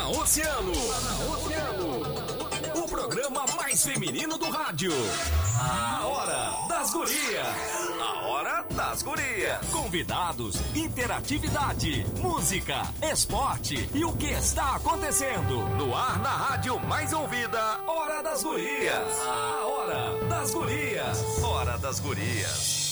na Oceano. O programa mais feminino do rádio. A Hora das Gurias. A Hora das Gurias. Convidados, interatividade, música, esporte e o que está acontecendo. No ar na rádio mais ouvida. Hora das Gurias. A Hora das Gurias. Hora das Gurias.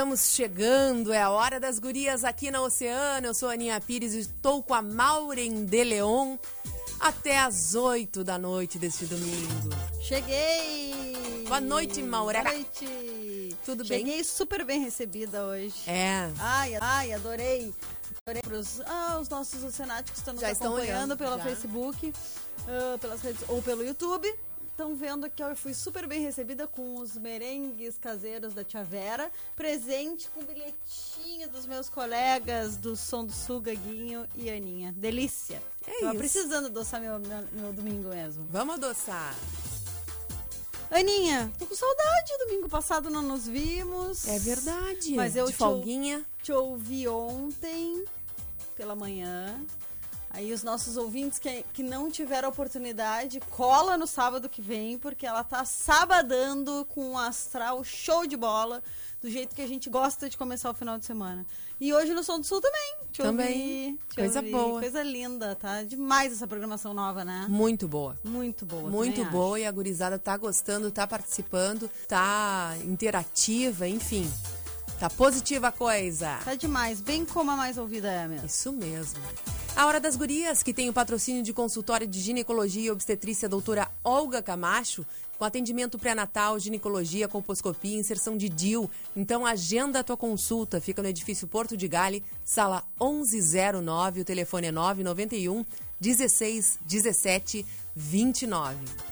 Estamos chegando, é a hora das gurias aqui na Oceano. Eu sou a Aninha Pires e estou com a Maureen de Leon até as 8 da noite deste domingo. Cheguei! Boa noite, Maurera. Boa noite! Tudo Cheguei bem? Cheguei super bem recebida hoje. É. Ai, ai, adorei. Adorei pros, ah, os nossos oceanáticos que estão nos Já estão acompanhando olhando, pelo já. Facebook, ah, pelas redes, ou pelo YouTube. Estão vendo que eu fui super bem recebida com os merengues caseiros da Tia Vera, presente com bilhetinho dos meus colegas do Som do Sul, Gaguinho e Aninha. Delícia! É Tava isso. precisando adoçar meu, meu, meu domingo mesmo. Vamos adoçar. Aninha, tô com saudade. Domingo passado não nos vimos. É verdade. Mas eu De te- folguinha. Te ouvi ontem pela manhã. Aí os nossos ouvintes que, que não tiveram oportunidade, cola no sábado que vem, porque ela tá sabadando com um astral show de bola, do jeito que a gente gosta de começar o final de semana. E hoje no Som do Sul também. Te Também. te Coisa boa. Coisa linda, tá? Demais essa programação nova, né? Muito boa. Muito boa. Muito boa e a gurizada tá gostando, tá participando, tá interativa, enfim. Tá positiva a coisa. Tá demais, bem como a mais ouvida é mesmo. Isso mesmo. A Hora das Gurias, que tem o patrocínio de consultório de ginecologia e obstetrícia doutora Olga Camacho, com atendimento pré-natal, ginecologia, colposcopia, inserção de DIL. Então agenda a tua consulta. Fica no edifício Porto de Gale, sala 1109, o telefone é 991 16 17 29.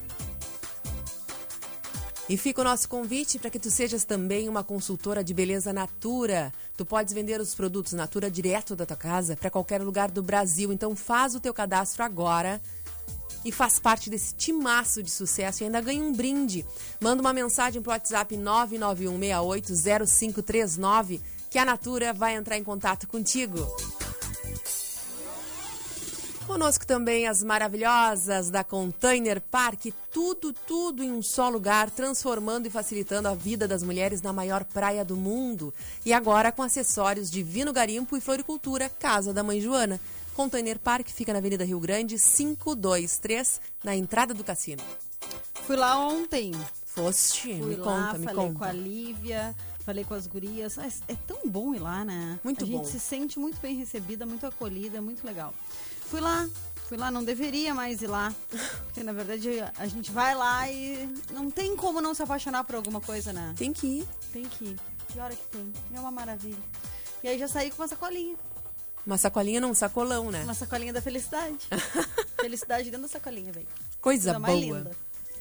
E fica o nosso convite para que tu sejas também uma consultora de beleza Natura. Tu podes vender os produtos Natura direto da tua casa para qualquer lugar do Brasil. Então faz o teu cadastro agora e faz parte desse timaço de sucesso e ainda ganha um brinde. Manda uma mensagem pro WhatsApp 991680539 que a Natura vai entrar em contato contigo. Conosco também as maravilhosas da Container Park, tudo, tudo em um só lugar, transformando e facilitando a vida das mulheres na maior praia do mundo. E agora com acessórios de Vino Garimpo e Floricultura, Casa da Mãe Joana. Container Park fica na Avenida Rio Grande, 523, na entrada do cassino. Fui lá ontem. Foste? Fui me lá, conta, me falei conta. com a Lívia, falei com as gurias. Ah, É tão bom ir lá, né? Muito a gente bom. se sente muito bem recebida, muito acolhida, é muito legal. Fui lá, fui lá, não deveria mais ir lá. Porque na verdade a gente vai lá e não tem como não se apaixonar por alguma coisa, né? Tem que ir. Tem que ir. Que hora que tem? É uma maravilha. E aí já saí com uma sacolinha. Uma sacolinha não, um sacolão, né? Uma sacolinha da felicidade. felicidade dentro da sacolinha, velho. Coisa Coisa boa. linda.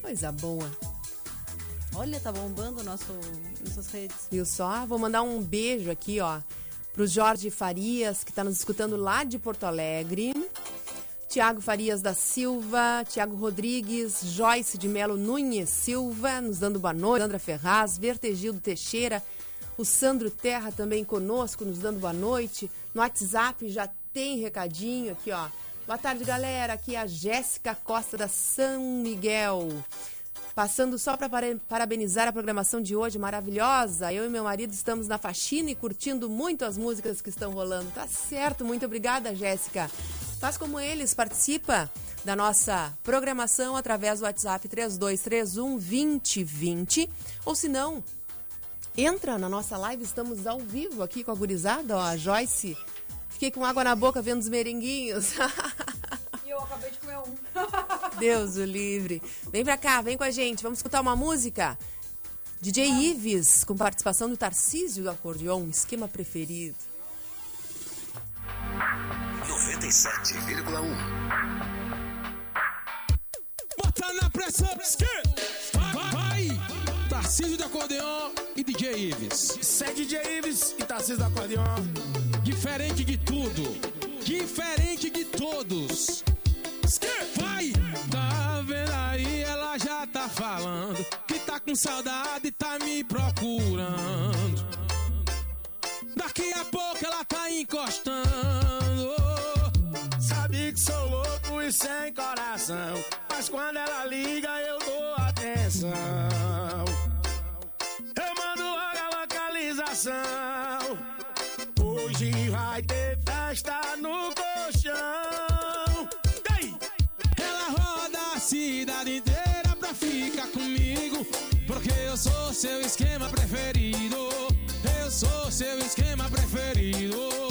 Coisa boa. Olha, tá bombando nosso, nossas redes. Viu só? Vou mandar um beijo aqui, ó, pro Jorge Farias, que tá nos escutando lá de Porto Alegre. Tiago Farias da Silva, Tiago Rodrigues, Joyce de Melo Nunes Silva, nos dando boa noite, Sandra Ferraz, Vertegildo Teixeira, o Sandro Terra também conosco, nos dando boa noite. No WhatsApp já tem recadinho aqui, ó. Boa tarde, galera. Aqui é a Jéssica Costa da São Miguel. Passando só para parabenizar a programação de hoje, maravilhosa. Eu e meu marido estamos na faxina e curtindo muito as músicas que estão rolando. Tá certo, muito obrigada, Jéssica. Faz como eles, participa da nossa programação através do WhatsApp 3231 2020. Ou se não, entra na nossa live, estamos ao vivo aqui com a gurizada, ó, a Joyce. Fiquei com água na boca vendo os merenguinhos. eu acabei de comer um. Deus o livre. Vem pra cá, vem com a gente. Vamos escutar uma música? DJ ah. Ives, com participação do Tarcísio do Acordeon, esquema preferido. 97,1 Bota na pressão, vai, vai! Tarcísio do Acordeon e DJ Ives. Sede é DJ Ives e Tarcísio do Acordeon. Diferente de tudo, diferente de todos. Vai, tá vendo aí? Ela já tá falando que tá com saudade e tá me procurando. Daqui a pouco ela tá encostando. Sabe que sou louco e sem coração, mas quando ela liga eu dou atenção. Eu mando logo a localização. Hoje vai ter festa. sou seu esquema preferido. Eu sou seu esquema preferido.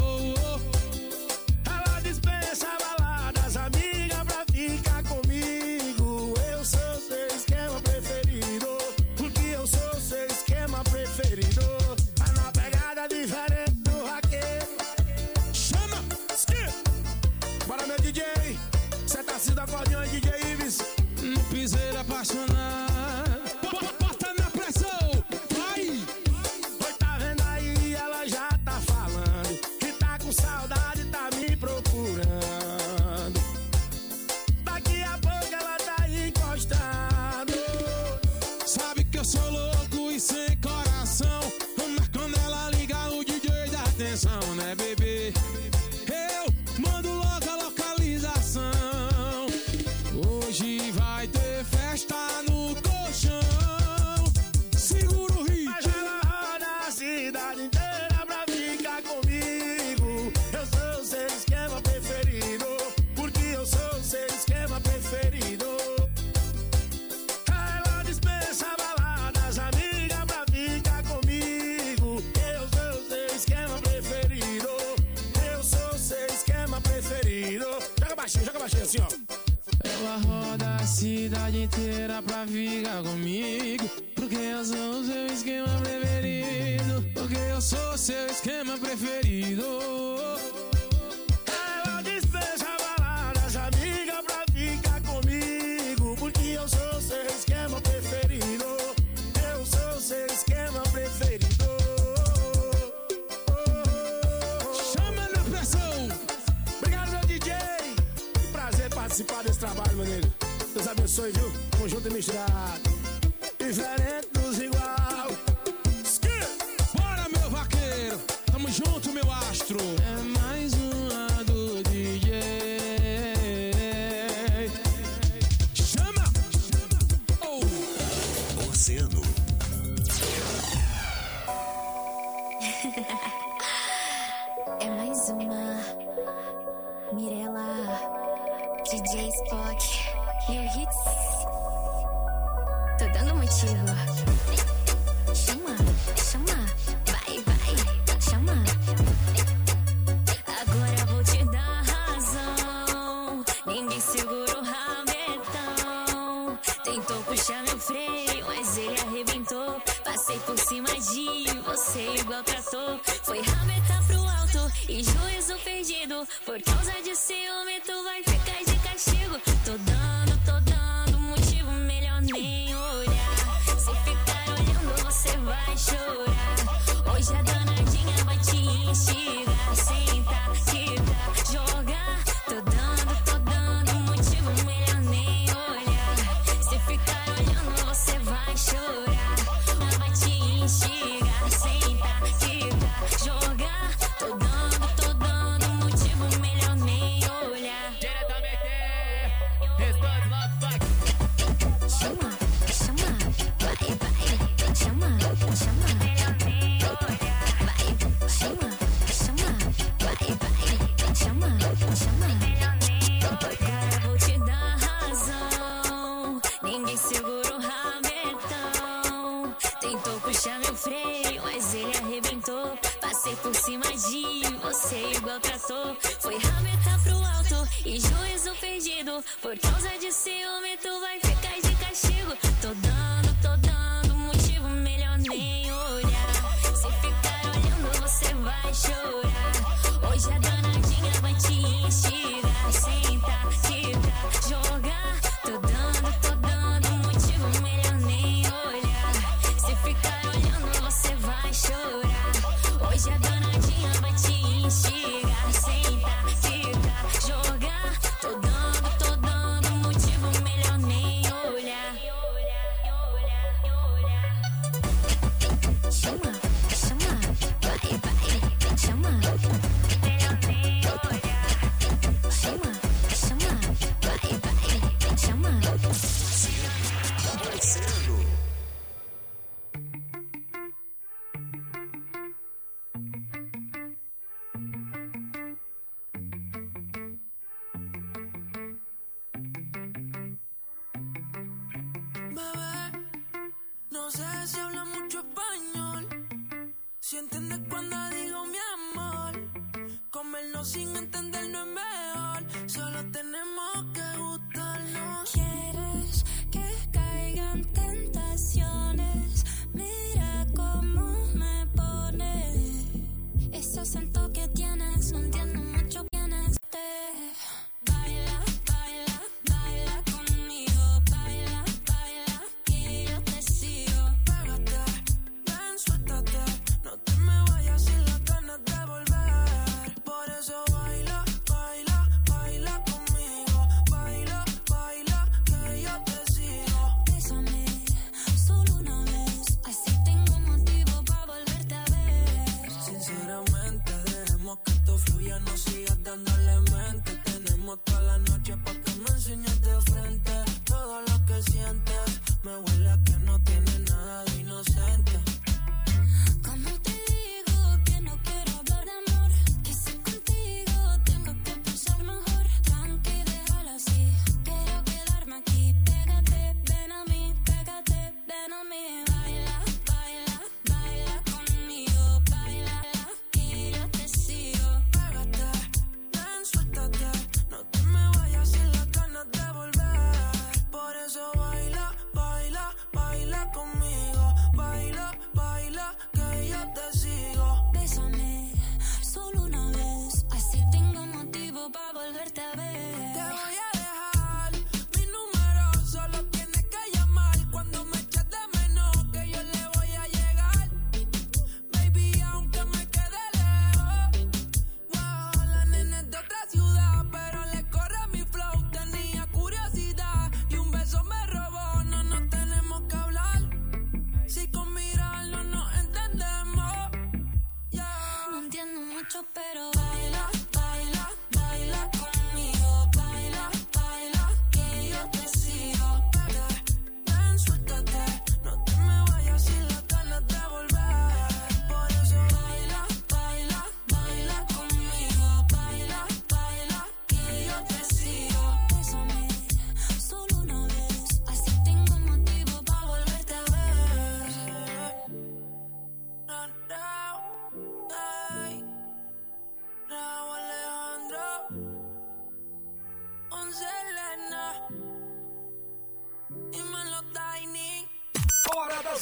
trabalho, meu nego. Deus abençoe, viu? Conjunto e misturado.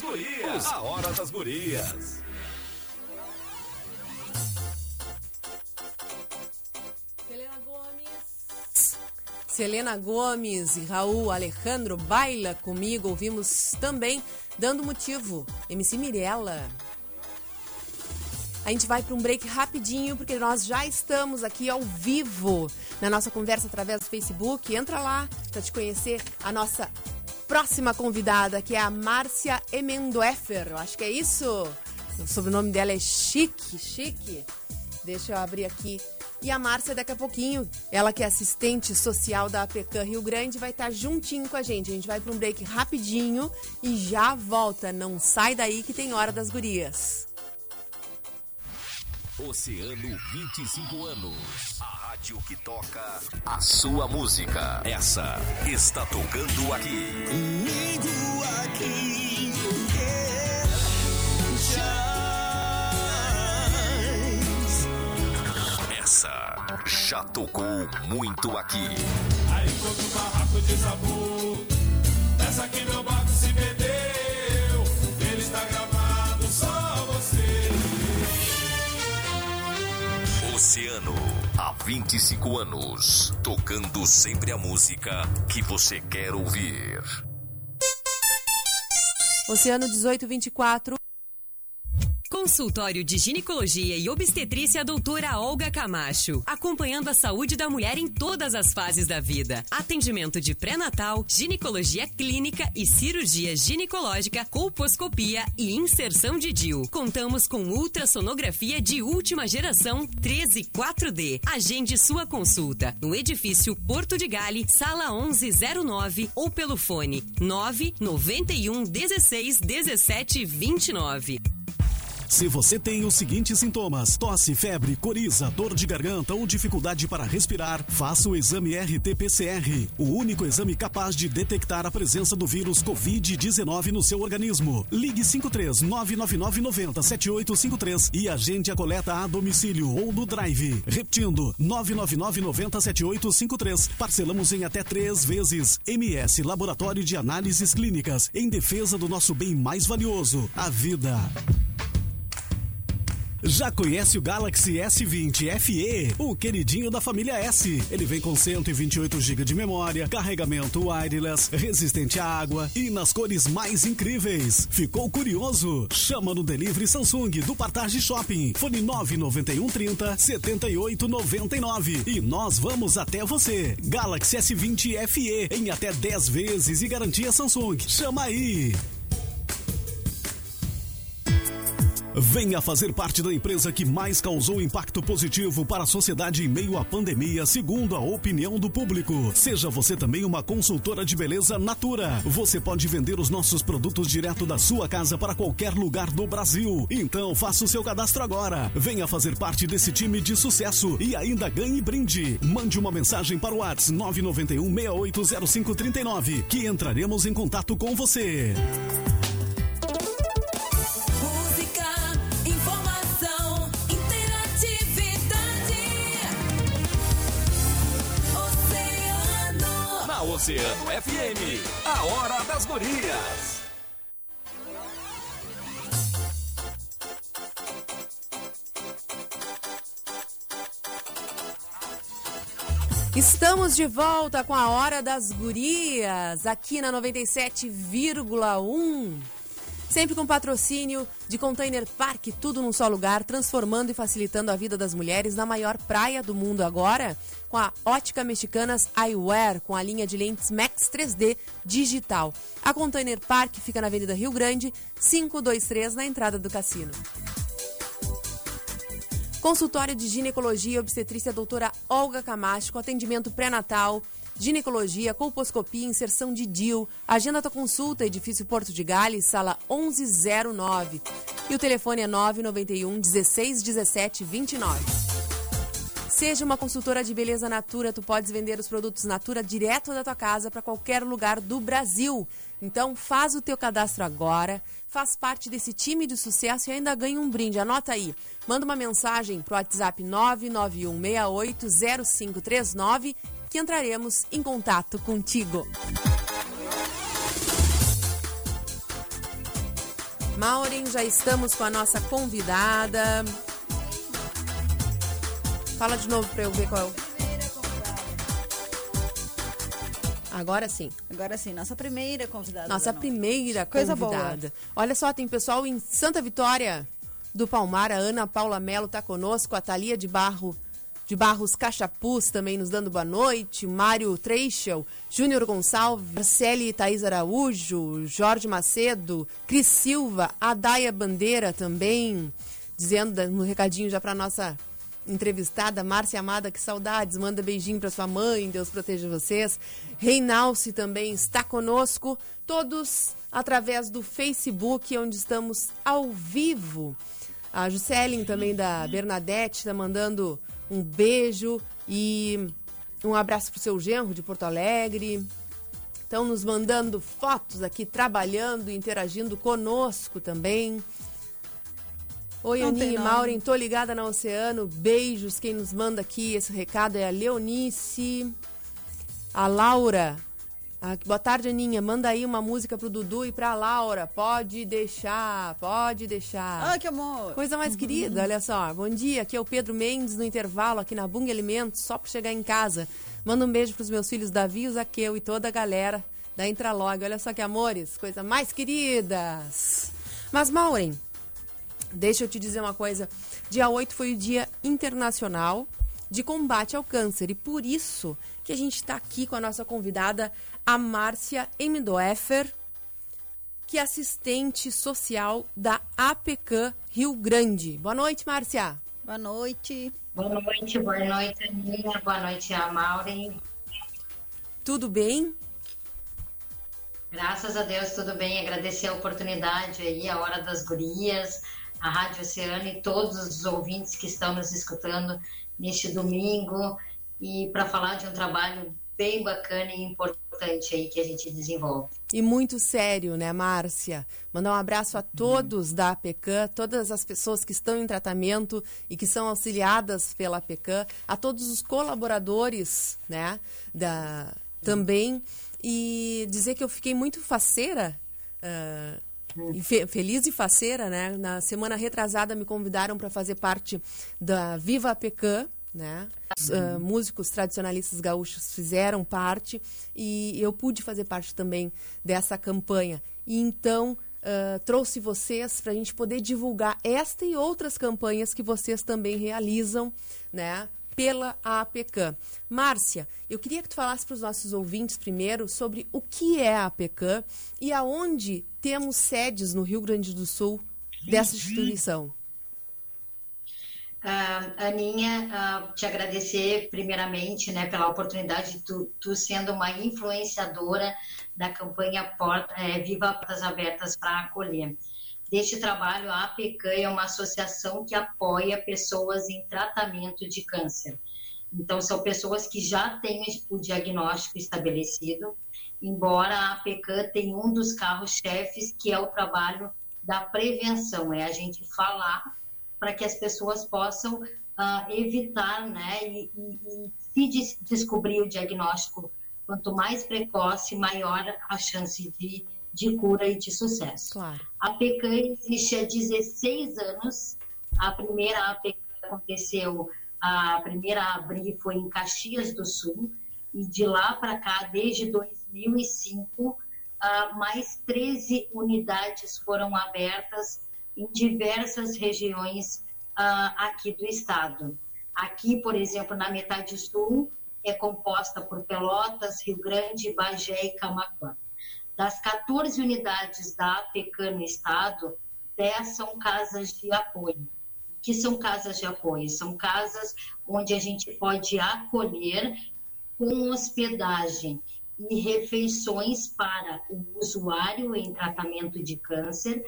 Gurias. A Hora das Gurias. Selena Gomes. Selena Gomes e Raul Alejandro Baila comigo. Ouvimos também Dando Motivo, MC Mirella. A gente vai para um break rapidinho, porque nós já estamos aqui ao vivo na nossa conversa através do Facebook. Entra lá para te conhecer a nossa próxima convidada, que é a Márcia Emendoefer. Eu acho que é isso. O sobrenome dela é Chique, Chique. Deixa eu abrir aqui. E a Márcia, daqui a pouquinho, ela que é assistente social da APECAM Rio Grande, vai estar juntinho com a gente. A gente vai para um break rapidinho e já volta. Não sai daí que tem Hora das Gurias. Oceano 25 anos. A rádio que toca a sua música. Essa está tocando aqui. Comigo aqui, Essa já tocou muito aqui. Aí enquanto o barraco desabou, essa aqui meu Oceano, há 25 anos. Tocando sempre a música que você quer ouvir. Oceano 1824. Consultório de Ginecologia e Obstetrícia Doutora Olga Camacho. Acompanhando a saúde da mulher em todas as fases da vida. Atendimento de pré-natal, ginecologia clínica e cirurgia ginecológica, colposcopia e inserção de DIU. Contamos com ultrassonografia de última geração 13 4D. Agende sua consulta no edifício Porto de Gale, sala 1109 ou pelo fone 991 16 17 29. Se você tem os seguintes sintomas: tosse, febre, coriza, dor de garganta ou dificuldade para respirar, faça o exame RT-PCR, o único exame capaz de detectar a presença do vírus Covid-19 no seu organismo. Ligue 53 999 90 7853 e agende a coleta a domicílio ou no drive. Repetindo, 999 90 7853. Parcelamos em até três vezes. MS Laboratório de Análises Clínicas, em defesa do nosso bem mais valioso, a vida. Já conhece o Galaxy S20 FE, o queridinho da família S? Ele vem com 128 GB de memória, carregamento wireless, resistente à água e nas cores mais incríveis. Ficou curioso? Chama no Delivery Samsung do Partage Shopping. Fone 991 30 78 99 e nós vamos até você. Galaxy S20 FE em até 10 vezes e garantia Samsung. Chama aí. Venha fazer parte da empresa que mais causou impacto positivo para a sociedade em meio à pandemia, segundo a opinião do público. Seja você também uma consultora de beleza Natura. Você pode vender os nossos produtos direto da sua casa para qualquer lugar do Brasil. Então faça o seu cadastro agora. Venha fazer parte desse time de sucesso e ainda ganhe brinde. Mande uma mensagem para o WhatsApp 991 680539 que entraremos em contato com você. Oceano. FM, a hora das gurias. Estamos de volta com a Hora das Gurias, aqui na 97,1. Sempre com patrocínio de Container Park, tudo num só lugar, transformando e facilitando a vida das mulheres na maior praia do mundo agora, com a Ótica Mexicanas Eyewear, com a linha de lentes Max 3D digital. A Container Park fica na Avenida Rio Grande, 523, na entrada do cassino. Consultório de Ginecologia e Obstetrícia doutora Olga Camacho, com atendimento pré-natal, ginecologia, colposcopia, inserção de DIL. Agenda tua consulta, edifício Porto de Gales, sala 1109. E o telefone é 991 16 17 29. Seja uma consultora de beleza Natura, tu podes vender os produtos Natura direto da tua casa para qualquer lugar do Brasil. Então faz o teu cadastro agora, faz parte desse time de sucesso e ainda ganha um brinde. Anota aí. Manda uma mensagem pro WhatsApp 991680539 que entraremos em contato contigo. Maureen, já estamos com a nossa convidada. Fala de novo para eu ver qual é o. Agora sim. Agora sim, nossa primeira convidada. Nossa primeira Coisa convidada. Olha só, tem pessoal em Santa Vitória do Palmar, a Ana Paula Melo está conosco, a Thalia de Barro de Barros Cachapuz também nos dando boa noite, Mário Treichel, Júnior Gonçalves, Marcele Thaís Araújo, Jorge Macedo, Cris Silva, Adaia Bandeira também, dizendo um recadinho já para nossa entrevistada, Márcia Amada, que saudades, manda beijinho para sua mãe, Deus proteja vocês. Reinalce também está conosco, todos através do Facebook, onde estamos ao vivo. A Juscelin também da Bernadette está mandando um beijo e um abraço para o seu genro de Porto Alegre. Estão nos mandando fotos aqui, trabalhando, interagindo conosco também. Oi, Não Aninha e. Maureen, tô ligada na Oceano. Beijos. Quem nos manda aqui esse recado é a Leonice, a Laura. Ah, boa tarde, Aninha. Manda aí uma música pro Dudu e pra Laura. Pode deixar, pode deixar. Ah, que amor. Coisa mais querida, olha só. Bom dia, aqui é o Pedro Mendes no intervalo aqui na Bung Alimentos, só para chegar em casa. Manda um beijo pros meus filhos Davi, o Zaqueu e toda a galera da Intralog. Olha só que amores, coisa mais queridas. Mas, Maureen, deixa eu te dizer uma coisa. Dia 8 foi o Dia Internacional de Combate ao Câncer e por isso que a gente está aqui com a nossa convidada, a Márcia Emdoeffer, que é assistente social da APCAM Rio Grande. Boa noite, Márcia. Boa noite. Boa noite, boa noite, Aninha. Boa noite, a Maureen. Tudo bem? Graças a Deus, tudo bem. Agradecer a oportunidade aí, a Hora das Gurias, a Rádio Oceano e todos os ouvintes que estão nos escutando neste domingo e para falar de um trabalho bem bacana e importante aí que a gente desenvolve. E muito sério, né, Márcia? Mandar um abraço a todos da APECAM, todas as pessoas que estão em tratamento e que são auxiliadas pela APECAM, a todos os colaboradores, né, da, também. E dizer que eu fiquei muito faceira, e fe- feliz e faceira, né? Na semana retrasada me convidaram para fazer parte da Viva APECAM, né? Ah, músicos tradicionalistas gaúchos fizeram parte e eu pude fazer parte também dessa campanha. E então ah, trouxe vocês para a gente poder divulgar esta e outras campanhas que vocês também realizam, né? Pela APECAM. Márcia, eu queria que tu falasse para os nossos ouvintes primeiro sobre o que é a APECAM e aonde temos sedes no Rio Grande do Sul dessa instituição. Ah, Aninha, ah, te agradecer primeiramente né, pela oportunidade de tu, tu sendo uma influenciadora da campanha Porta, eh, Viva Portas Abertas para Acolher. Deste trabalho, a APECAM é uma associação que apoia pessoas em tratamento de câncer. Então, são pessoas que já têm o diagnóstico estabelecido, embora a APECAM tenha um dos carros-chefes, que é o trabalho da prevenção, é a gente falar para que as pessoas possam ah, evitar, né, e, e- e se des- descobrir o diagnóstico, quanto mais precoce, maior a chance de, de cura e de sucesso. Claro. A PECAM existe há 16 anos. A primeira APECAM aconteceu, a primeira a abrir foi em Caxias do Sul, e de lá para cá, desde 2005, ah, mais 13 unidades foram abertas em diversas regiões ah, aqui do estado. Aqui, por exemplo, na metade sul, é composta por Pelotas, Rio Grande, Bagé e Camaquã. Das 14 unidades da APECAM no estado, 10 são casas de apoio. Que são casas de apoio? São casas onde a gente pode acolher com hospedagem e refeições para o usuário em tratamento de câncer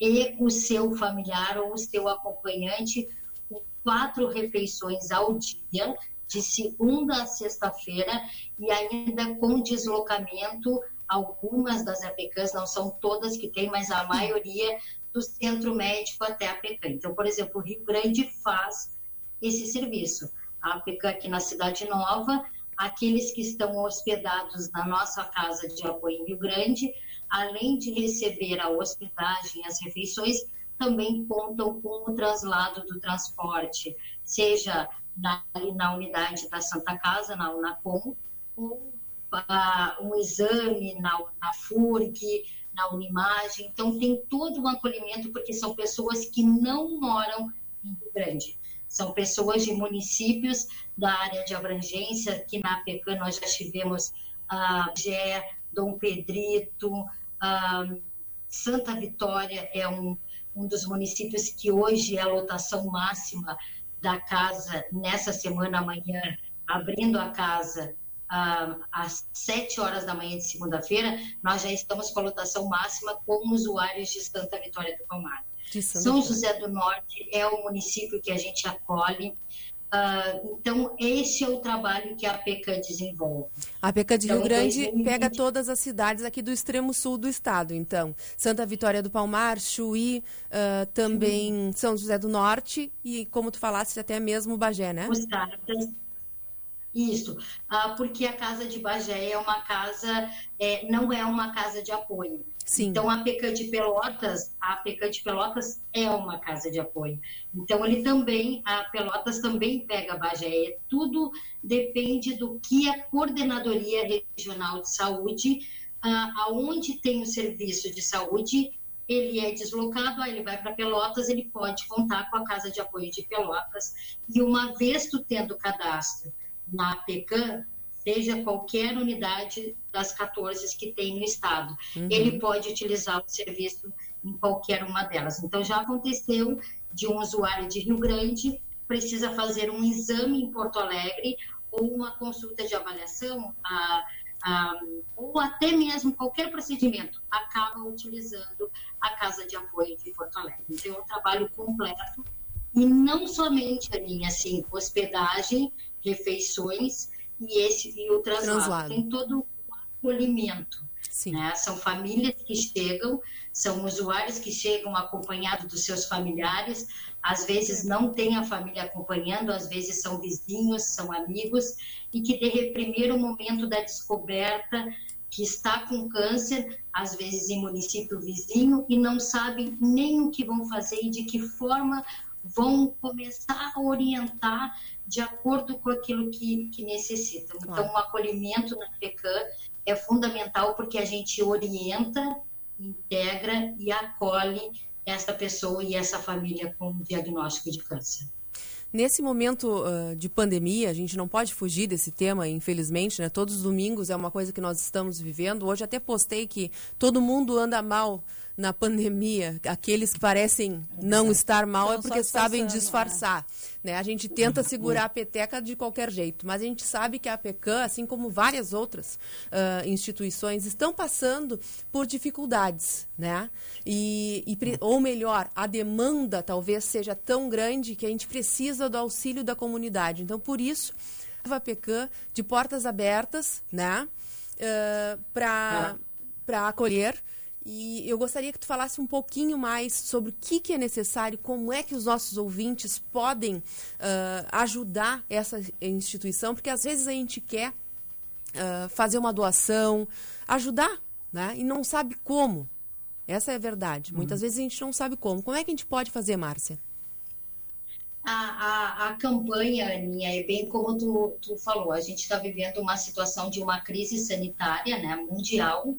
e o seu familiar ou o seu acompanhante com quatro refeições ao dia, de segunda a sexta-feira, e ainda com deslocamento, algumas das APECANs, não são todas que tem, mas a maioria do centro médico até a APECAM. Então, por exemplo, o Rio Grande faz esse serviço. A APECAM aqui na Cidade Nova, aqueles que estão hospedados na nossa casa de apoio em Rio Grande, além de receber a hospedagem e as refeições, também contam com o translado do transporte, seja na, na unidade da Santa Casa, na Unacom, ou ah, um exame na, na FURG, na Unimagem. Então, tem todo um acolhimento, porque são pessoas que não moram em Rio Grande. São pessoas de municípios da área de abrangência, que na APECAM nós já tivemos ah, Gé, Dom Pedrito, ah, Santa Vitória é um, um dos municípios que hoje é a lotação máxima da casa nessa semana amanhã, abrindo a casa às 7 horas da manhã de segunda-feira, nós já estamos com a lotação máxima com usuários de Santa Vitória do Palmar. São. José do Norte é o município que a gente acolhe. Ah, então, esse é o trabalho que a PECA desenvolve. A PECA de Então, Rio Grande 2020. pega todas as cidades aqui do extremo sul do estado. Então, Santa Vitória do Palmar, Chuí, ah, também São José do Norte e, como tu falaste, até mesmo Bagé, né? Os cartas. Isso, ah, porque a casa de Bagé é uma casa, é, não é uma casa de apoio. Sim. Então, a PECAM de Pelotas, a PECAM de Pelotas é uma casa de apoio. Então, ele também, a Pelotas também pega Bagé. Tudo depende do que a Coordenadoria Regional de Saúde, ah, aonde tem o serviço de saúde, ele é deslocado, aí ele vai para Pelotas, ele pode contar com a casa de apoio de Pelotas. E uma vez tu tendo cadastro na PECAM, seja qualquer unidade das 14 que tem no estado, ele pode utilizar o serviço em qualquer uma delas. Então, já aconteceu de um usuário de Rio Grande precisa fazer um exame em Porto Alegre ou uma consulta de avaliação. A, ah, ou até mesmo qualquer procedimento, acaba utilizando a Casa de Apoio de Porto Alegre. Então, é um trabalho completo e não somente a linha, assim, hospedagem, refeições e esse e o translado. Translado. Tem todo o acolhimento. Né? São famílias que chegam, são usuários que chegam acompanhados dos seus familiares, às vezes não tem a família acompanhando, às vezes são vizinhos, são amigos, e que de primeiro momento da descoberta que está com câncer, às vezes em município vizinho, e não sabem nem o que vão fazer e de que forma vão começar a orientar de acordo com aquilo que, que necessitam. Claro. Então, o acolhimento na PECAM é fundamental porque a gente orienta, integra e acolhe essa pessoa e essa família com o diagnóstico de câncer. Nesse momento ah, de pandemia, a gente não pode fugir desse tema, infelizmente, né? Todos os domingos é uma coisa que nós estamos vivendo. Hoje até postei que todo mundo anda mal na pandemia. Aqueles que parecem não estar mal é porque sabem disfarçar. Né? A gente tenta segurar a peteca de qualquer jeito, mas a gente sabe que a PECAM, assim como várias outras ah, instituições, estão passando por dificuldades, né? E, e ou melhor, a demanda talvez seja tão grande que a gente precisa do auxílio da comunidade. Então, por isso, a PECAM de portas abertas, né? para para acolher. E eu gostaria que tu falasse um pouquinho mais sobre o que, que é necessário, como é que os nossos ouvintes podem ah, ajudar essa instituição, porque às vezes a gente quer ah, fazer uma doação, ajudar, né? E não sabe como. Essa é a verdade. Muitas vezes a gente não sabe como. Como é que a gente pode fazer, Márcia? A, a, a campanha, Aninha, é bem como tu, tu falou, a gente está vivendo uma situação de uma crise sanitária né, mundial,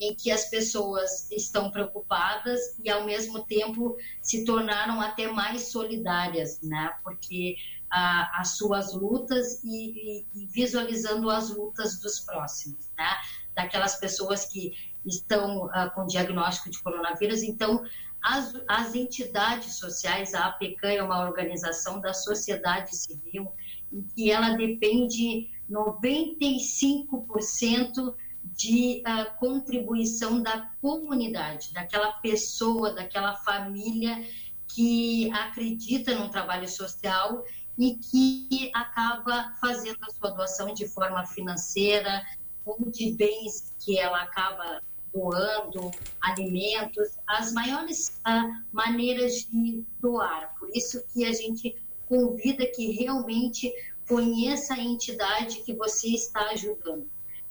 em que as pessoas estão preocupadas e, ao mesmo tempo, se tornaram até mais solidárias, né, porque ah, as suas lutas e, e- e visualizando as lutas dos próximos, né, daquelas pessoas que estão ah, com diagnóstico de coronavírus. Então, as, as entidades sociais, a APECAM é uma organização da sociedade civil, em que ela depende 95% de ah, contribuição da comunidade, daquela pessoa, daquela família que acredita no trabalho social e que acaba fazendo a sua doação de forma financeira ou de bens que ela acaba doando, alimentos, as maiores ah, maneiras de doar. Por isso que a gente convida que realmente conheça a entidade que você está ajudando.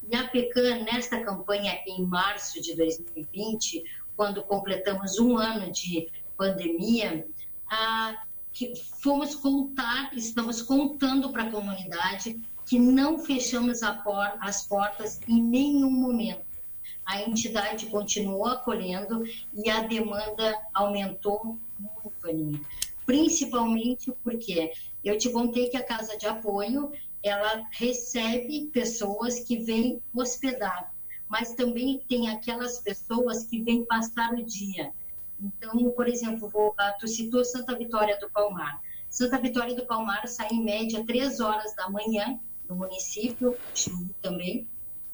E a PECAM, nesta campanha em março de 2020, quando completamos um ano de pandemia, que fomos contar, estamos contando para a comunidade que não fechamos por- as portas em nenhum momento. A entidade continuou acolhendo e a demanda aumentou muito, Aninha. Principalmente porque eu te contei que a casa de apoio ela recebe pessoas que vêm hospedar, mas também tem aquelas pessoas que vêm passar o dia. Então, por exemplo, vou, ah, tu citou Santa Vitória do Palmar. Santa Vitória do Palmar sai em média três horas da manhã no município, também.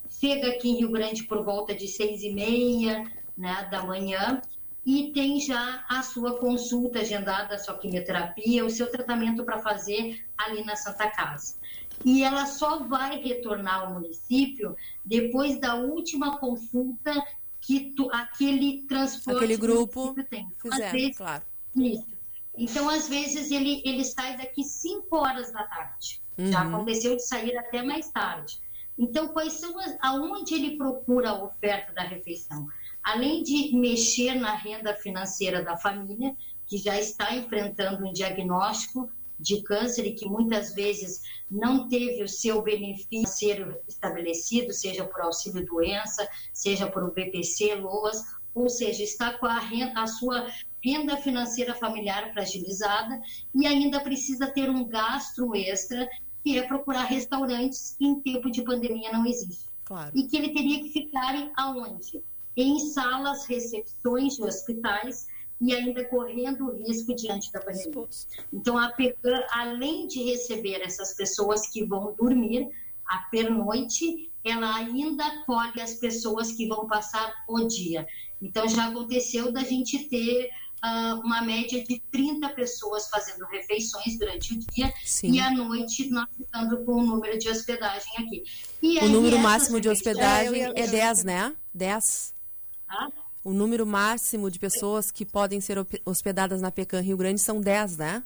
Chega aqui em Rio Grande por volta de seis e meia né, da manhã e tem já a sua consulta agendada, a sua quimioterapia, o seu tratamento para fazer ali na Santa Casa. E ela só vai retornar ao município depois da última consulta que tu- aquele transporte Aquele grupo tem. Então, às Fizer, vezes, claro. isso. Então, às vezes, ele, ele sai daqui 5 horas da tarde. Já Uhum. aconteceu de sair até mais tarde. Então, quais são as, aonde ele procura a oferta da refeição? Além de mexer na renda financeira da família, que já está enfrentando um diagnóstico de câncer e que muitas vezes não teve o seu benefício financeiro estabelecido, seja por auxílio doença, seja por o BPC, LOAS, ou seja, está com a, renda, a sua renda financeira familiar fragilizada e ainda precisa ter um gasto extra, que é procurar restaurantes que em tempo de pandemia não existe. Claro. E que ele teria que ficar em aonde? Em salas, recepções de hospitais e ainda correndo o risco diante da pandemia. Então, a PECAM, além de receber essas pessoas que vão dormir, a pernoite, ela ainda acolhe as pessoas que vão passar o dia. Então, já aconteceu da gente ter ah, uma média de 30 pessoas fazendo refeições durante o dia Sim. e à noite nós ficando com o número de hospedagem aqui. E O aí número máximo de hospedagem É, é 10, né? 10. Tá? O número máximo de pessoas que podem ser hospedadas na Pecan Rio Grande são 10, né?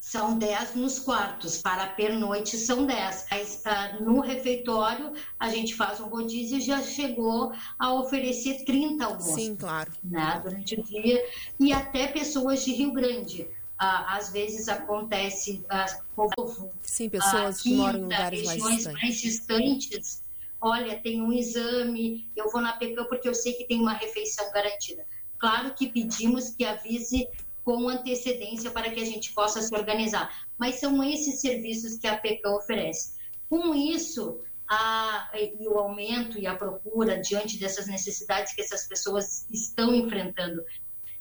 São 10 nos quartos, para pernoite são 10. Mas ah, no refeitório, a gente faz um rodízio e já chegou a oferecer 30 almoços. Sim, claro. né, durante o dia, e até pessoas de Rio Grande. Ah, às vezes acontece ah, povo, Sim, pessoas que aqui, moram em lugares mais distantes. mais distantes. Olha, tem um exame, eu vou na PECAM porque eu sei que tem uma refeição garantida. Claro que pedimos que avise com antecedência para que a gente possa se organizar. Mas são esses serviços que a PECAM oferece. Com isso, a, e o aumento e a procura diante dessas necessidades que essas pessoas estão enfrentando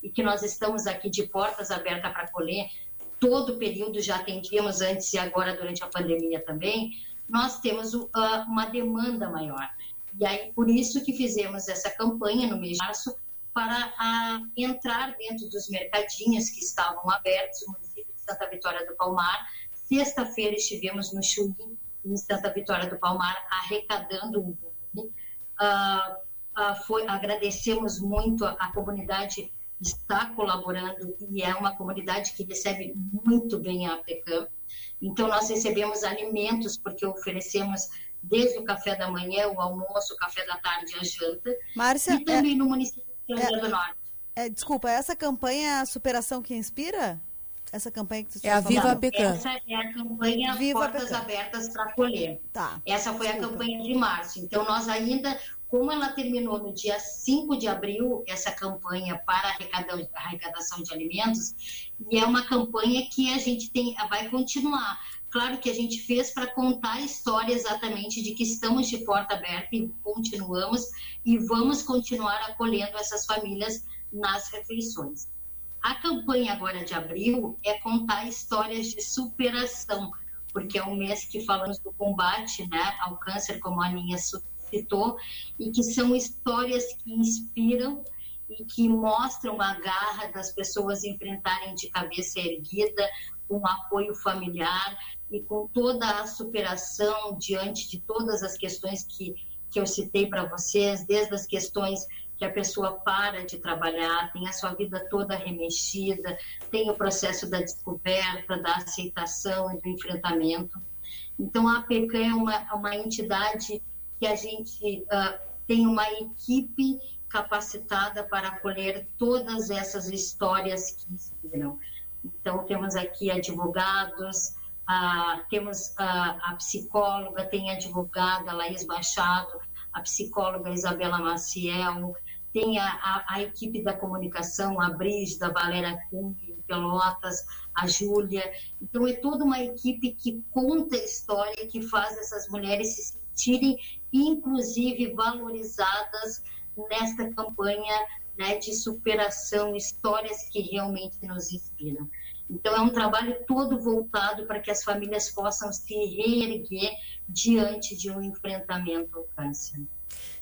e que nós estamos aqui de portas abertas para acolher, todo o período já atendíamos antes e agora durante a pandemia também, nós temos uh, uma demanda maior. E aí, por isso que fizemos essa campanha no mês de março para a, entrar dentro dos mercadinhos que estavam abertos no município de Santa Vitória do Palmar. Sexta-feira estivemos no Chuí, em Santa Vitória do Palmar, arrecadando um volume. Uh, uh, foi, agradecemos muito a, a comunidade está colaborando e é uma comunidade que recebe muito bem a APECAM. Então, nós recebemos alimentos, porque oferecemos desde o café da manhã, o almoço, o café da tarde e a janta. Márcia, e também no município de Rio Grande do Norte. É, desculpa, essa campanha é a superação que inspira? Essa campanha que você É a Viva? APECAM. Essa é a campanha Viva Portas. Abertas para Acolher. Tá. Essa foi a Desculpa. campanha de março. Então, nós ainda, como ela terminou no dia 5 de abril, essa campanha para arrecada- arrecadação de alimentos, e é uma campanha que a gente tem, vai continuar. Claro que a gente fez para contar a história exatamente de que estamos de porta aberta e continuamos, e vamos continuar acolhendo essas famílias nas refeições. A campanha agora de abril é contar histórias de superação, porque é um mês que falamos do combate né, ao câncer, como a Aninha citou, e que são histórias que inspiram e que mostram a garra das pessoas enfrentarem de cabeça erguida, com apoio familiar e com toda a superação diante de todas as questões que, que eu citei para vocês, desde as questões que a pessoa para de trabalhar, tem a sua vida toda remexida, tem o processo da descoberta, da aceitação e do enfrentamento. Então, a APECAM é uma, uma entidade que a gente ah, tem uma equipe capacitada para acolher todas essas histórias que inspiram. Então, temos aqui advogados, ah, temos ah, a psicóloga, tem a advogada Laís Machado, a psicóloga Isabela Maciel, tem a, a, a equipe da comunicação, a Brígida, a Valéria Cunha, Pelotas, a Júlia. Então, é toda uma equipe que conta a história, que faz essas mulheres se sentirem, inclusive, valorizadas nesta campanha né, de superação, histórias que realmente nos inspiram. Então, é um trabalho todo voltado para que as famílias possam se reerguer diante de um enfrentamento ao câncer.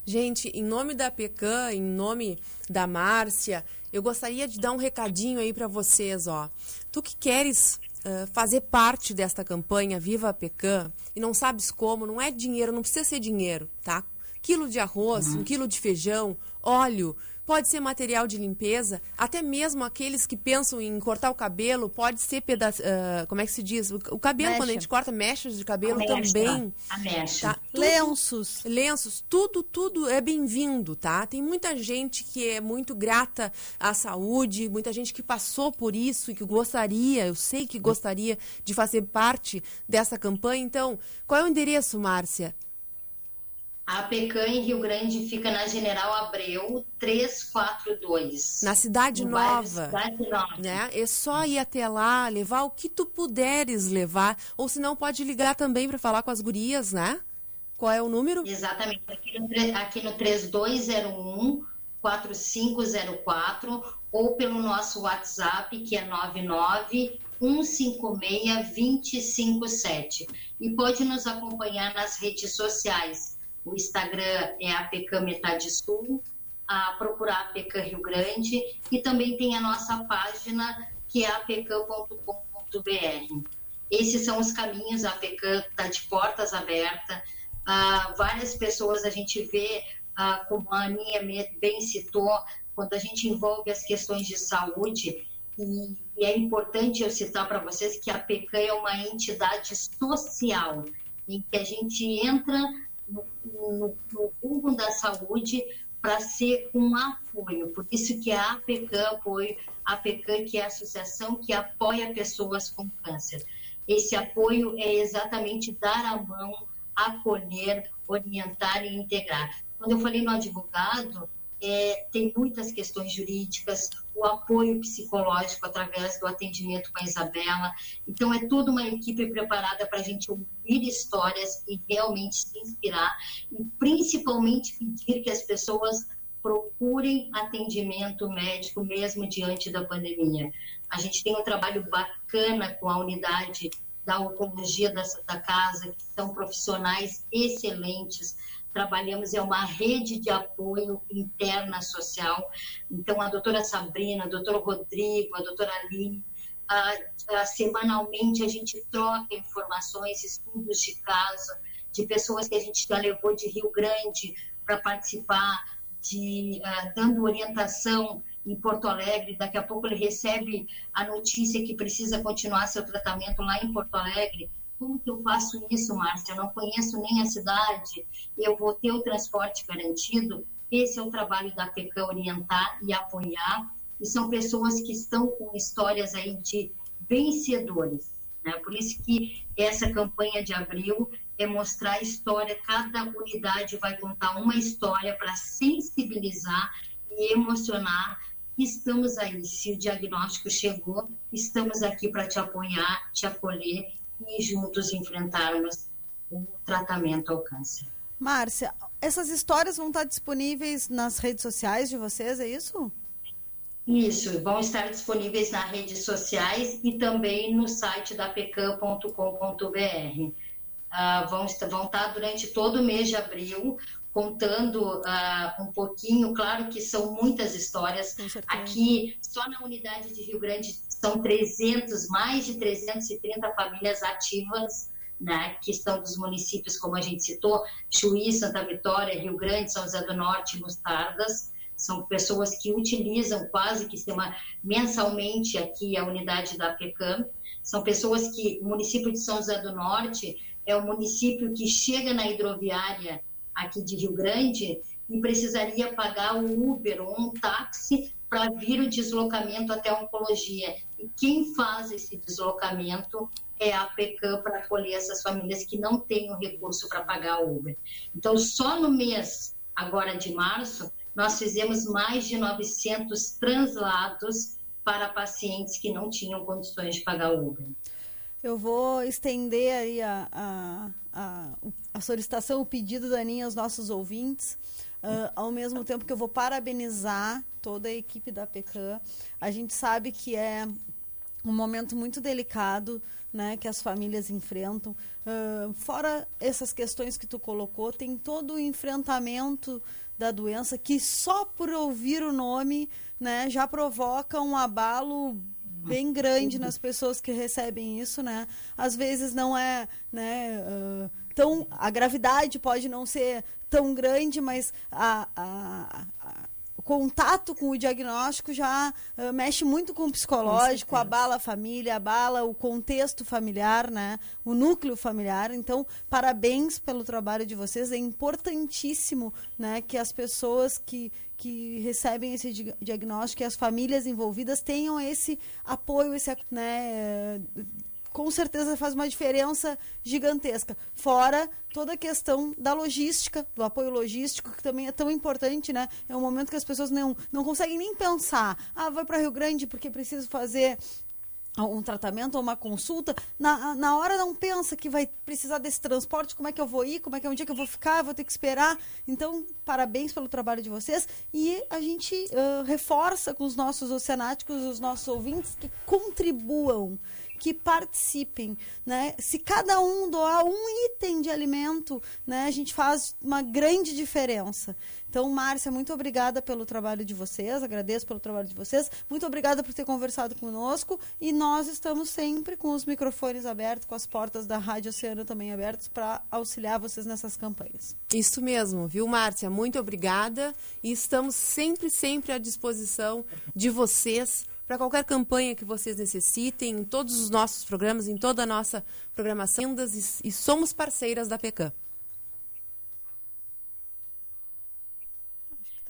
Gente, em nome da Pecan, em nome da Márcia, eu gostaria de dar um recadinho aí para vocês, ó. Tu que queres uh, fazer parte desta campanha Viva a Pecan e não sabes como, não é dinheiro, não precisa ser dinheiro, tá? Quilo de arroz, um quilo de feijão, óleo, pode ser material de limpeza, até mesmo aqueles que pensam em cortar o cabelo, pode ser peda uh, como é que se diz? O, o cabelo, Mecha. quando a gente corta mechas de cabelo A mecha, também. a mecha. Tá? Tudo- Lenços. lenços, tudo, tudo é bem-vindo, tá? Tem muita gente que é muito grata à saúde, muita gente que passou por isso e que gostaria, eu sei que gostaria de fazer parte dessa campanha. Então, qual é o endereço, Márcia? A Pecan em Rio Grande fica na General Abreu 342. Na Cidade no Nova. Cidade Nova. Né? É só ir até lá, levar o que tu puderes levar, ou se não pode ligar também para falar com as gurias, né? Qual é o número? Exatamente. Aqui no, aqui no 3201 4504 ou pelo nosso WhatsApp, que é 156-257. E pode nos acompanhar nas redes sociais. O Instagram é APK Metade Sul, a procurar APK Rio Grande e também tem a nossa página que é apk.com.br. Esses são os caminhos, a APK está de portas abertas. Ah, várias pessoas a gente vê, ah, como a Aninha bem citou, quando a gente envolve as questões de saúde, e, e é importante eu citar para vocês que a APK é uma entidade social, em que a gente entra no, no, no rumo da saúde para ser um apoio. Por isso que a APK apoio, a APK que é a associação que apoia pessoas com câncer. Esse apoio é exatamente dar a mão, acolher, orientar e integrar. Quando eu falei no advogado, é, tem muitas questões jurídicas, o apoio psicológico através do atendimento com a Isabela. Então, é toda uma equipe preparada para a gente ouvir histórias e realmente se inspirar, e principalmente pedir que as pessoas procurem atendimento médico mesmo diante da pandemia. A gente tem um trabalho bacana com a unidade da oncologia da Santa Casa, que são profissionais excelentes. Trabalhamos, é uma rede de apoio interna social. Então, a doutora Sabrina, o doutor Rodrigo, a doutora Aline, ah, ah, semanalmente a gente troca informações, estudos de caso, de pessoas que a gente já levou de Rio Grande para participar, de, ah, dando orientação em Porto Alegre. Daqui a pouco ele recebe a notícia que precisa continuar seu tratamento lá em Porto Alegre. Como que eu faço isso, Márcia? Eu não conheço nem a cidade, eu vou ter o transporte garantido. Esse é o trabalho da PECA, orientar e apoiar. E são pessoas que estão com histórias aí de vencedores. Né? Por isso que essa campanha de abril é mostrar a história, cada unidade vai contar uma história para sensibilizar e emocionar. Estamos aí, se o diagnóstico chegou, estamos aqui para te apoiar, te acolher e juntos enfrentarmos o tratamento ao câncer. Márcia, essas histórias vão estar disponíveis nas redes sociais de vocês, é isso? Isso, vão estar disponíveis nas redes sociais e também no site da pecan.com.br. Ah, vão, estar, vão estar durante todo o mês de abril contando ah, um pouquinho, claro que são muitas histórias. Aqui, só na unidade de Rio Grande, são 300, mais de 330 famílias ativas, né, que estão dos municípios, como a gente citou, Chuí, Santa Vitória, Rio Grande, São José do Norte, Mostardas. São pessoas que utilizam quase que sema- mensalmente aqui a unidade da PECAM. São pessoas que o município de São José do Norte é o município que chega na hidroviária aqui de Rio Grande e precisaria pagar o Uber ou um táxi para vir o deslocamento até a oncologia. E quem faz esse deslocamento é a PECAM para acolher essas famílias que não têm o recurso para pagar o Uber. Então, só no mês agora de março, nós fizemos mais de 900 translados para pacientes que não tinham condições de pagar o Uber. Eu vou estender aí a, a, a, a solicitação, o pedido da Aninha aos nossos ouvintes, ah, ao mesmo tempo que eu vou parabenizar toda a equipe da PECAM. A gente sabe que é um momento muito delicado né, que as famílias enfrentam. Ah, fora essas questões que tu colocou, tem todo o enfrentamento da doença que só por ouvir o nome né, já provoca um abalo bem grande nas pessoas que recebem isso, né? Às vezes não é, né, tão a gravidade pode não ser tão grande, mas a, a- a- o contato com o diagnóstico já ah, mexe muito com o psicológico, abala a família, abala o contexto familiar, né? O núcleo familiar. Então, parabéns pelo trabalho de vocês. É importantíssimo, né, que as pessoas que que recebem esse di- diagnóstico e as famílias envolvidas tenham esse apoio, esse, né, com certeza faz uma diferença gigantesca. Fora toda a questão da logística, do apoio logístico, que também é tão importante, né? É um momento que as pessoas não, não conseguem nem pensar. Ah, vai para Rio Grande porque preciso fazer um tratamento ou uma consulta, na, na hora não pensa que vai precisar desse transporte, como é que eu vou ir, como é que é um dia que eu vou ficar, vou ter que esperar. Então, parabéns pelo trabalho de vocês. E a gente ah, reforça com os nossos oceanáticos, os nossos ouvintes, que contribuam, que participem, né? Se cada um doar um item de alimento, né, a gente faz uma grande diferença. Então, Márcia, muito obrigada pelo trabalho de vocês, agradeço pelo trabalho de vocês, muito obrigada por ter conversado conosco e nós estamos sempre com os microfones abertos, com as portas da Rádio Oceano também abertas para auxiliar vocês nessas campanhas. Isso mesmo, viu, Márcia? Muito obrigada. E estamos sempre, sempre à disposição de vocês para qualquer campanha que vocês necessitem, em todos os nossos programas, em toda a nossa programação. E, somos parceiras da PECAM.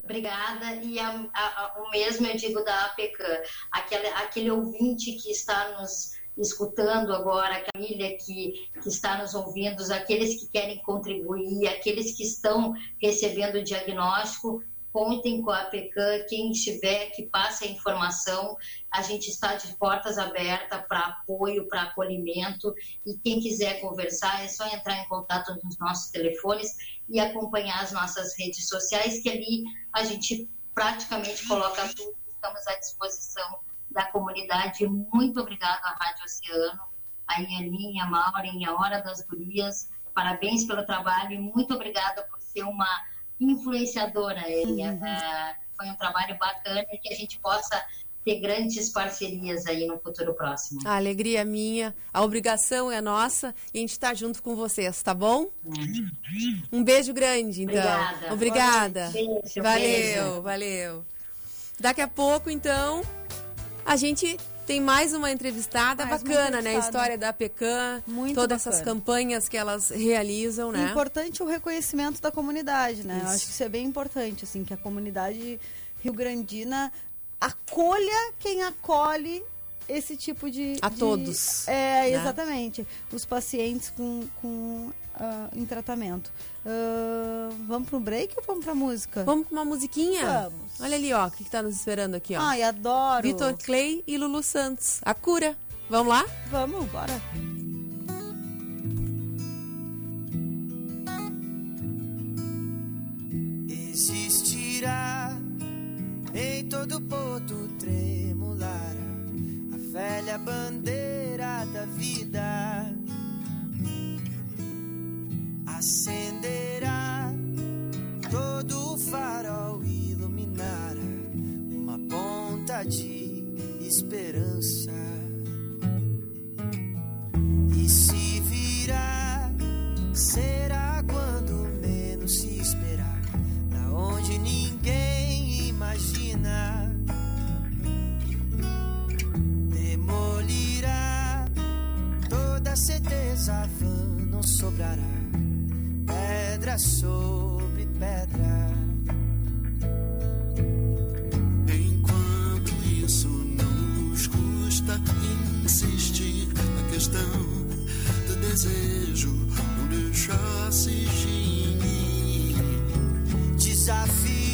Obrigada. E a, a, o mesmo eu digo da APECAM. Aquele, aquele ouvinte que está nos escutando agora, a família que, que está nos ouvindo, aqueles que querem contribuir, aqueles que estão recebendo o diagnóstico, contem com a APECAM, quem estiver, que passe a informação. A gente está de portas abertas para apoio, para acolhimento. E quem quiser conversar, é só entrar em contato nos nossos telefones e acompanhar as nossas redes sociais, que ali a gente praticamente coloca tudo. Estamos à disposição da comunidade. Muito obrigada à Rádio Oceano, a Ianinha, a Maureen, a Hora das Gurias. Parabéns pelo trabalho e muito obrigada por ser uma influenciadora. Uhum. Uh, foi um trabalho bacana e que a gente possa ter grandes parcerias aí no futuro próximo. A alegria é minha, a obrigação é nossa e a gente está junto com vocês, tá bom? Uhum. Um beijo grande, então. Obrigada. Obrigada. Beijo, valeu, beijo. valeu. Daqui a pouco, então, a gente tem mais uma entrevistada Mais uma bacana, né? A entrevistada. história da PECAM, Muito todas bacana. essas campanhas que elas realizam, né? Importante o reconhecimento da comunidade, né? Eu acho que isso é bem importante, assim, que a comunidade rio-grandina acolha quem acolhe esse tipo de... A de- todos, É, né? exatamente. Os pacientes com, com, ah, em tratamento. Ah, vamos pro break ou vamos pra música? Vamos com uma musiquinha? Vamos. Olha ali, ó, o que, que tá nos esperando aqui, ó. Ai, adoro. Vitor Clay e Lulu Santos. A cura. Vamos lá? Vamos, bora. Existirá em todo porto tremular a velha bandeira da vida. Acenderá todo o farol, iluminará uma ponta de esperança. E se virá, será quando menos se esperar, da onde ninguém imagina. Demolirá toda certeza vã, não sobrará pedra sobre pedra. Enquanto isso nos custa insistir na questão do desejo, não deixar se extinguir. Desafiando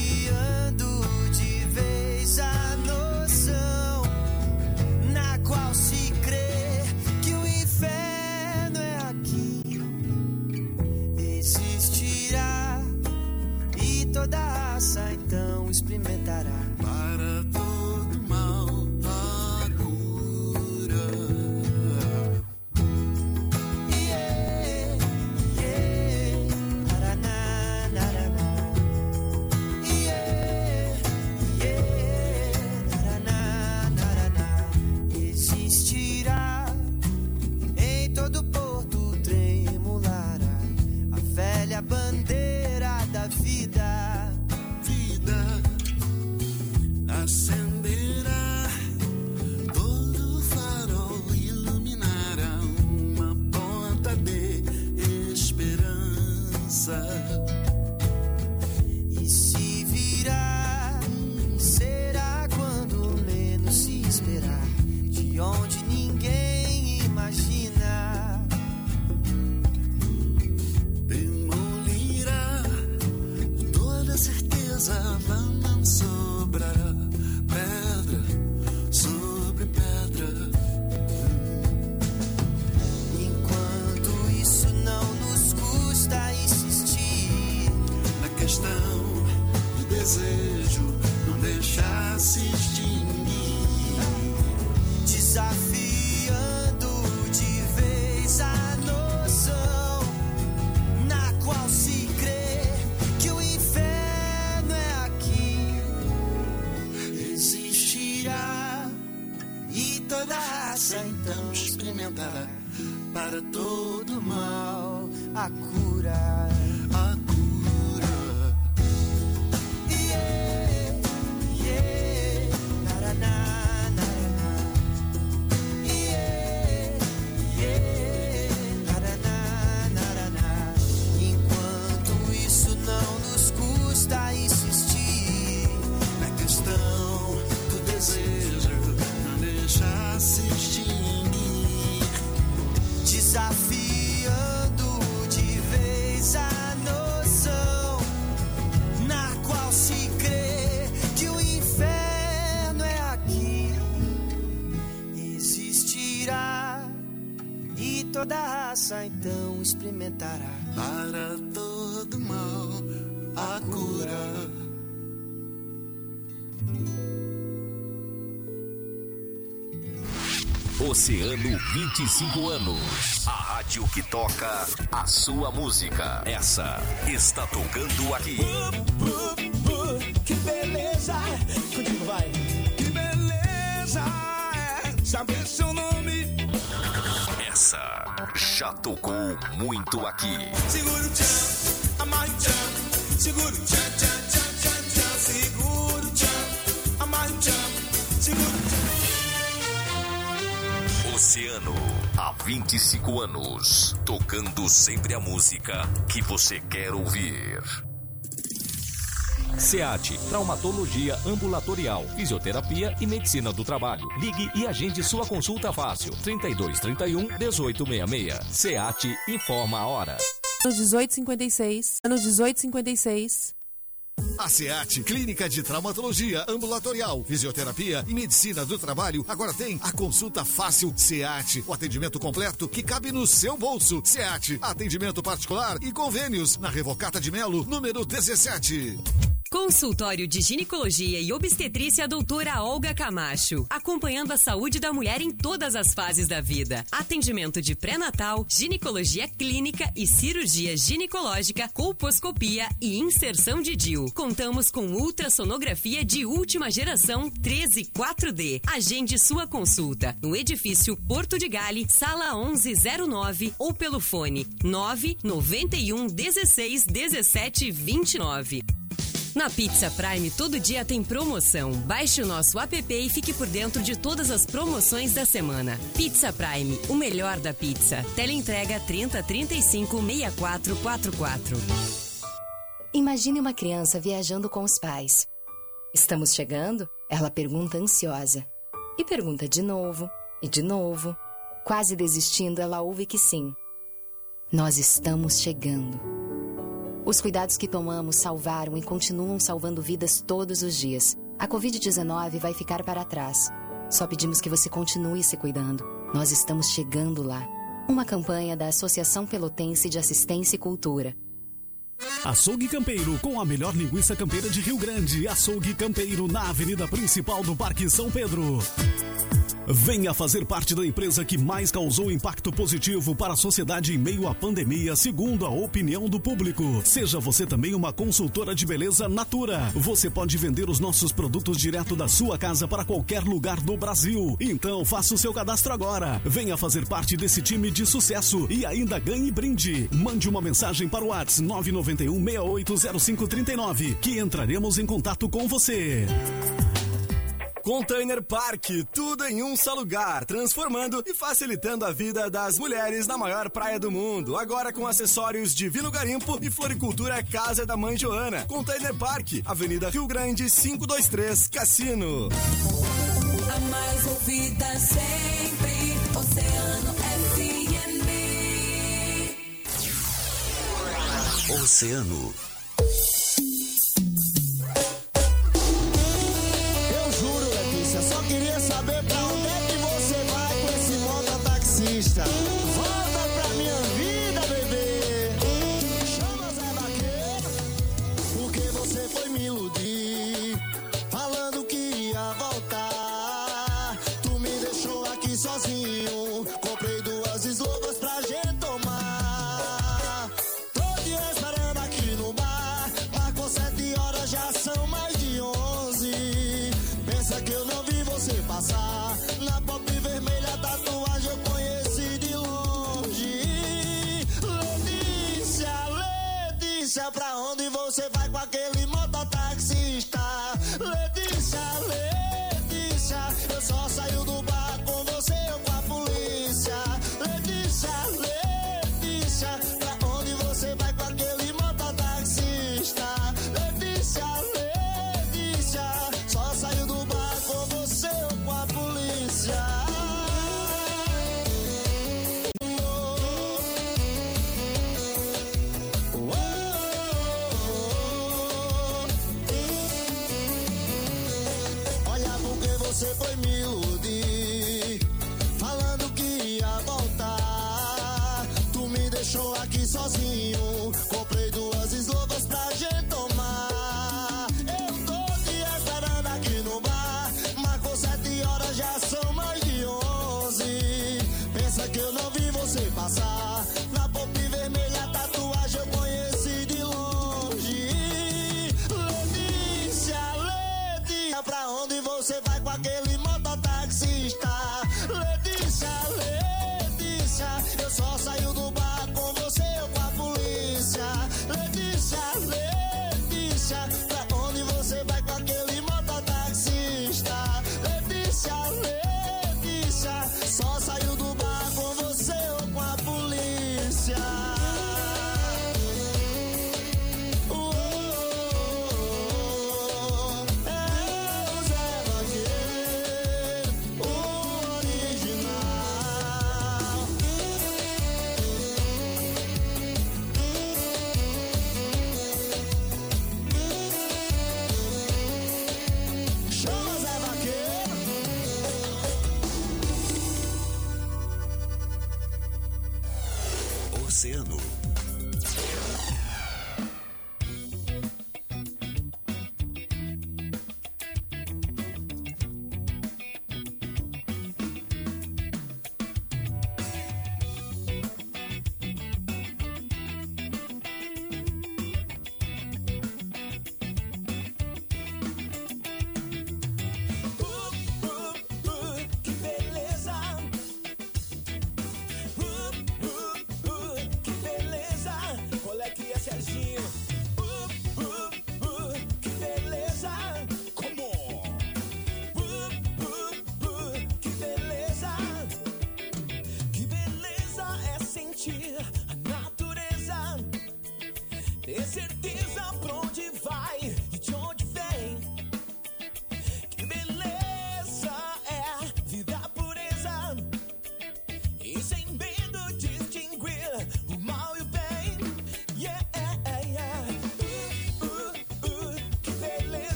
experimentará. Oceano 25 anos. A rádio que toca a sua música. Essa está tocando aqui. Que beleza! Contigo vai! Que beleza! É saber seu nome! Essa já tocou muito aqui. Segura o tchan, amarre tchan. Segura o tchan, tchan, tchan, tchan, Oceano, há 25 anos. Tocando sempre a música que você quer ouvir. SEAT, Traumatologia Ambulatorial, Fisioterapia e Medicina do Trabalho. Ligue e agende sua consulta fácil. 3231 1866. SEAT informa a hora. Ano 1856. Ano 1856. A SEAT, Clínica de Traumatologia Ambulatorial, Fisioterapia e Medicina do Trabalho, agora tem a consulta fácil SEAT, o atendimento completo que cabe no seu bolso. SEAT, atendimento particular e convênios na Revocata de Melo, número 17. Consultório de Ginecologia e Obstetrícia Doutora Olga Camacho. Acompanhando a saúde da mulher em todas as fases da vida. Atendimento de pré-natal, ginecologia clínica e cirurgia ginecológica, colposcopia e inserção de DIU. Contamos com ultrassonografia de última geração 13 4D. Agende sua consulta no edifício Porto de Gale, sala 1109 ou pelo fone 991 16 17 29. Na Pizza Prime, todo dia tem promoção. Baixe o nosso app e fique por dentro de todas as promoções da semana. Pizza Prime, o melhor da pizza. Teleentrega 30 35 6444. Imagine uma criança viajando com os pais. Estamos chegando? Ela pergunta ansiosa. E pergunta de novo, e de novo. Quase desistindo, ela ouve que sim. Nós estamos chegando. Os cuidados que tomamos salvaram e continuam salvando vidas todos os dias. A Covid-19 vai ficar para trás. Só pedimos que você continue se cuidando. Nós estamos chegando lá. Uma campanha da Associação Pelotense de Assistência e Cultura. Açougue Campeiro, com a melhor linguiça campeira de Rio Grande. Açougue Campeiro, na avenida principal do Parque São Pedro. Venha fazer parte da empresa que mais causou impacto positivo para a sociedade em meio à pandemia, segundo a opinião do público. Seja você também uma consultora de beleza Natura. Você pode vender os nossos produtos direto da sua casa para qualquer lugar do Brasil. Então faça o seu cadastro agora. Venha fazer parte desse time de sucesso e ainda ganhe brinde. Mande uma mensagem para o WhatsApp 991 680539 que entraremos em contato com você. Container Park, tudo em um só lugar, transformando e facilitando a vida das mulheres na maior praia do mundo. Agora com acessórios de Vino Garimpo e Floricultura Casa da Mãe Joana. Container Park, Avenida Rio Grande 523, Cassino. A mais ouvida sempre, Oceano Oceano.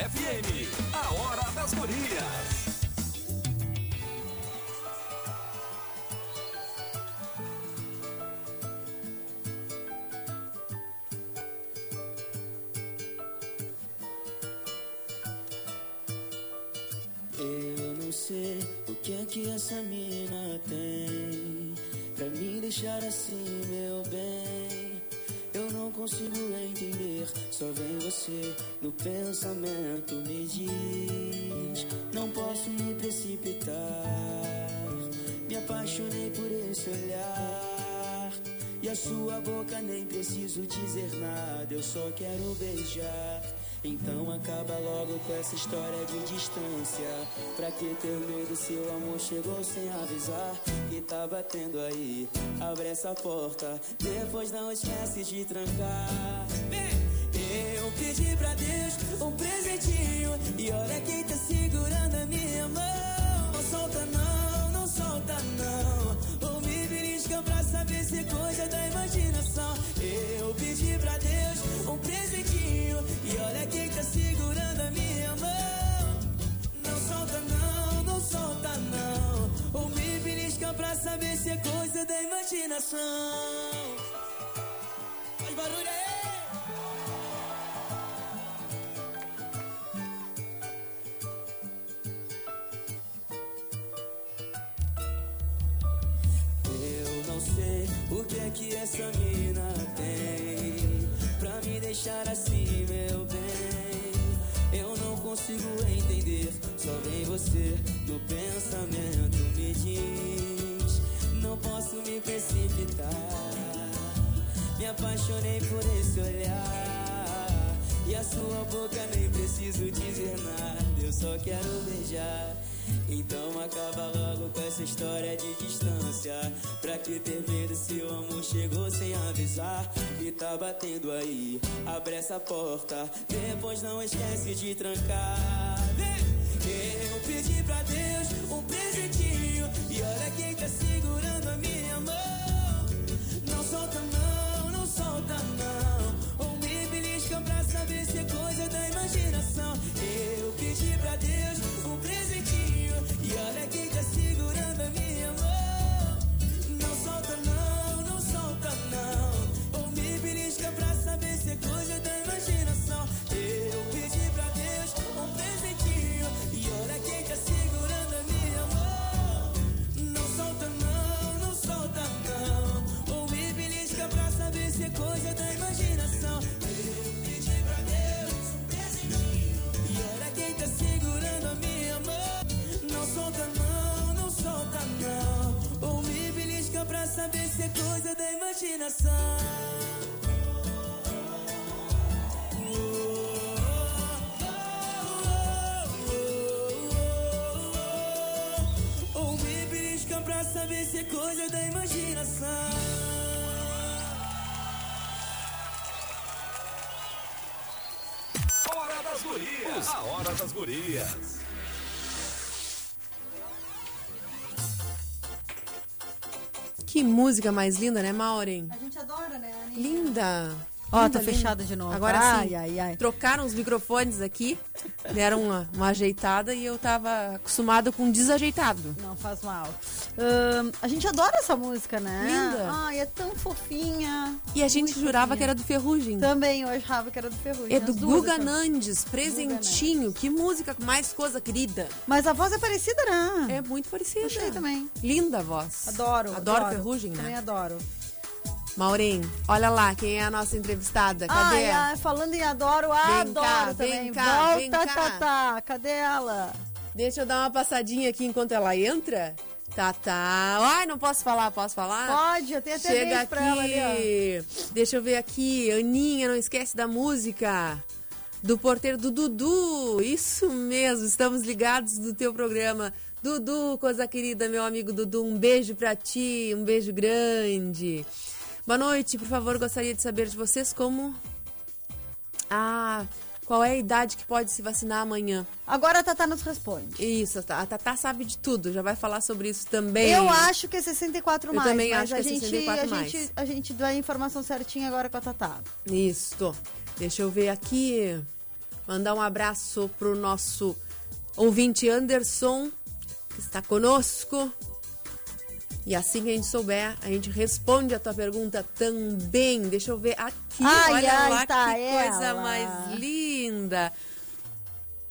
FM, a hora das gurias. Eu não sei o que é que essa mina tem Pra me deixar assim, meu bem Eu não consigo entender Só vem você no pensamento Eu só quero beijar então acaba logo com essa história de distância. Pra que ter medo se o amor chegou sem avisar? E tá batendo aí, abre essa porta. Depois não esquece de trancar. Eu pedi pra Deus um presentinho. E olha quem tá segurando a minha mão. Não solta não, não solta não. Ou me belisca pra saber se é coisa da imaginação. Eu pedi pra Deus um presentinho. E olha quem tá segurando a minha mão. Não solta não, não solta não. Ou me belisca pra saber se é coisa da imaginação. Faz barulho aí! O que é que essa mina tem Pra me deixar assim, meu bem? Eu não consigo entender Só vem você no pensamento. Me diz Não posso me precipitar. Me apaixonei por esse olhar. E a sua boca nem preciso dizer nada. Eu só quero beijar então acaba logo com essa história de distância. Pra que ter medo se o amor chegou sem avisar? E tá batendo aí, abre essa porta. Depois não esquece de trancar. Eu pedi pra Deus um presentinho. E olha quem tá segurando a minha mão. Não solta não, não solta não. Ou me belisca pra saber se é coisa da imaginação. Eu olha quem tá segurando a minha mão. Não solta não, não solta não. Ou me belisca pra saber se é coisa da imaginação. Eu pedi pra Deus um presentinho. E olha quem tá segurando a minha mão. Não solta não, não solta não. Ou me belisca pra saber se é coisa da imaginação. Eu pedi pra Deus um presentinho. E olha quem tá segurando a minha mão. Não solta não, não solta não. Ou me belisca pra saber se é coisa da imaginação. Ou me belisca pra saber se é coisa da imaginação. Hora das gurias. A hora das gurias. Que música mais linda, né, Maureen? A gente adora, né? Linda. Ó, Linda, tá fechada de novo. Agora Ai, sim. ai, ai. Trocaram os microfones aqui, deram uma, uma ajeitada e eu tava acostumada com desajeitado. Não faz mal. A gente adora essa música, né? Linda. Ai, é tão fofinha. E a gente Muito jurava fofinha. que era do Ferrugem. Também, eu achava que era do Ferrugem. É do Guga são. Nandes, presentinho. Que música mais coisa querida. Mas a voz é parecida, né? É muito parecida. Achei também. Linda a voz. Adoro. Adoro Ferrugem, Também né? adoro. Maureen, olha lá quem é a nossa entrevistada. Cadê? Ai, ai, falando em adoro, Vem adoro cá, também. vem cá, Volta, vem cá. Tatá. Cadê ela? Deixa eu dar uma passadinha aqui enquanto ela entra. Tá, tá. Ai, não posso falar, posso falar? Pode, eu tenho até Chega aqui. pra ela ali, Deixa eu ver aqui. Aninha, não esquece da música. Do porteiro do Dudu. Isso mesmo, estamos ligados no teu programa. Dudu, coisa querida, meu amigo Dudu, um beijo pra ti, um beijo grande. Boa noite, por favor, gostaria de saber de vocês como. Ah, qual é a idade que pode se vacinar amanhã? Agora a Tatá nos responde. Isso, a Tatá sabe de tudo, já vai falar sobre isso também. Eu acho que é 64 Eu mais. também mas acho que a é gente, 64 a mais. gente, a gente dá a informação certinha agora com a Tatá. Isso. Deixa eu ver aqui. Mandar um abraço pro nosso ouvinte Anderson, que está conosco. E assim que a gente souber, a gente responde a tua pergunta também. Deixa eu ver aqui. Ai, olha ai, lá tá que coisa ela. mais linda.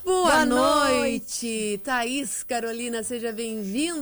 Boa, Boa noite. Thaís Carolina, seja bem-vinda.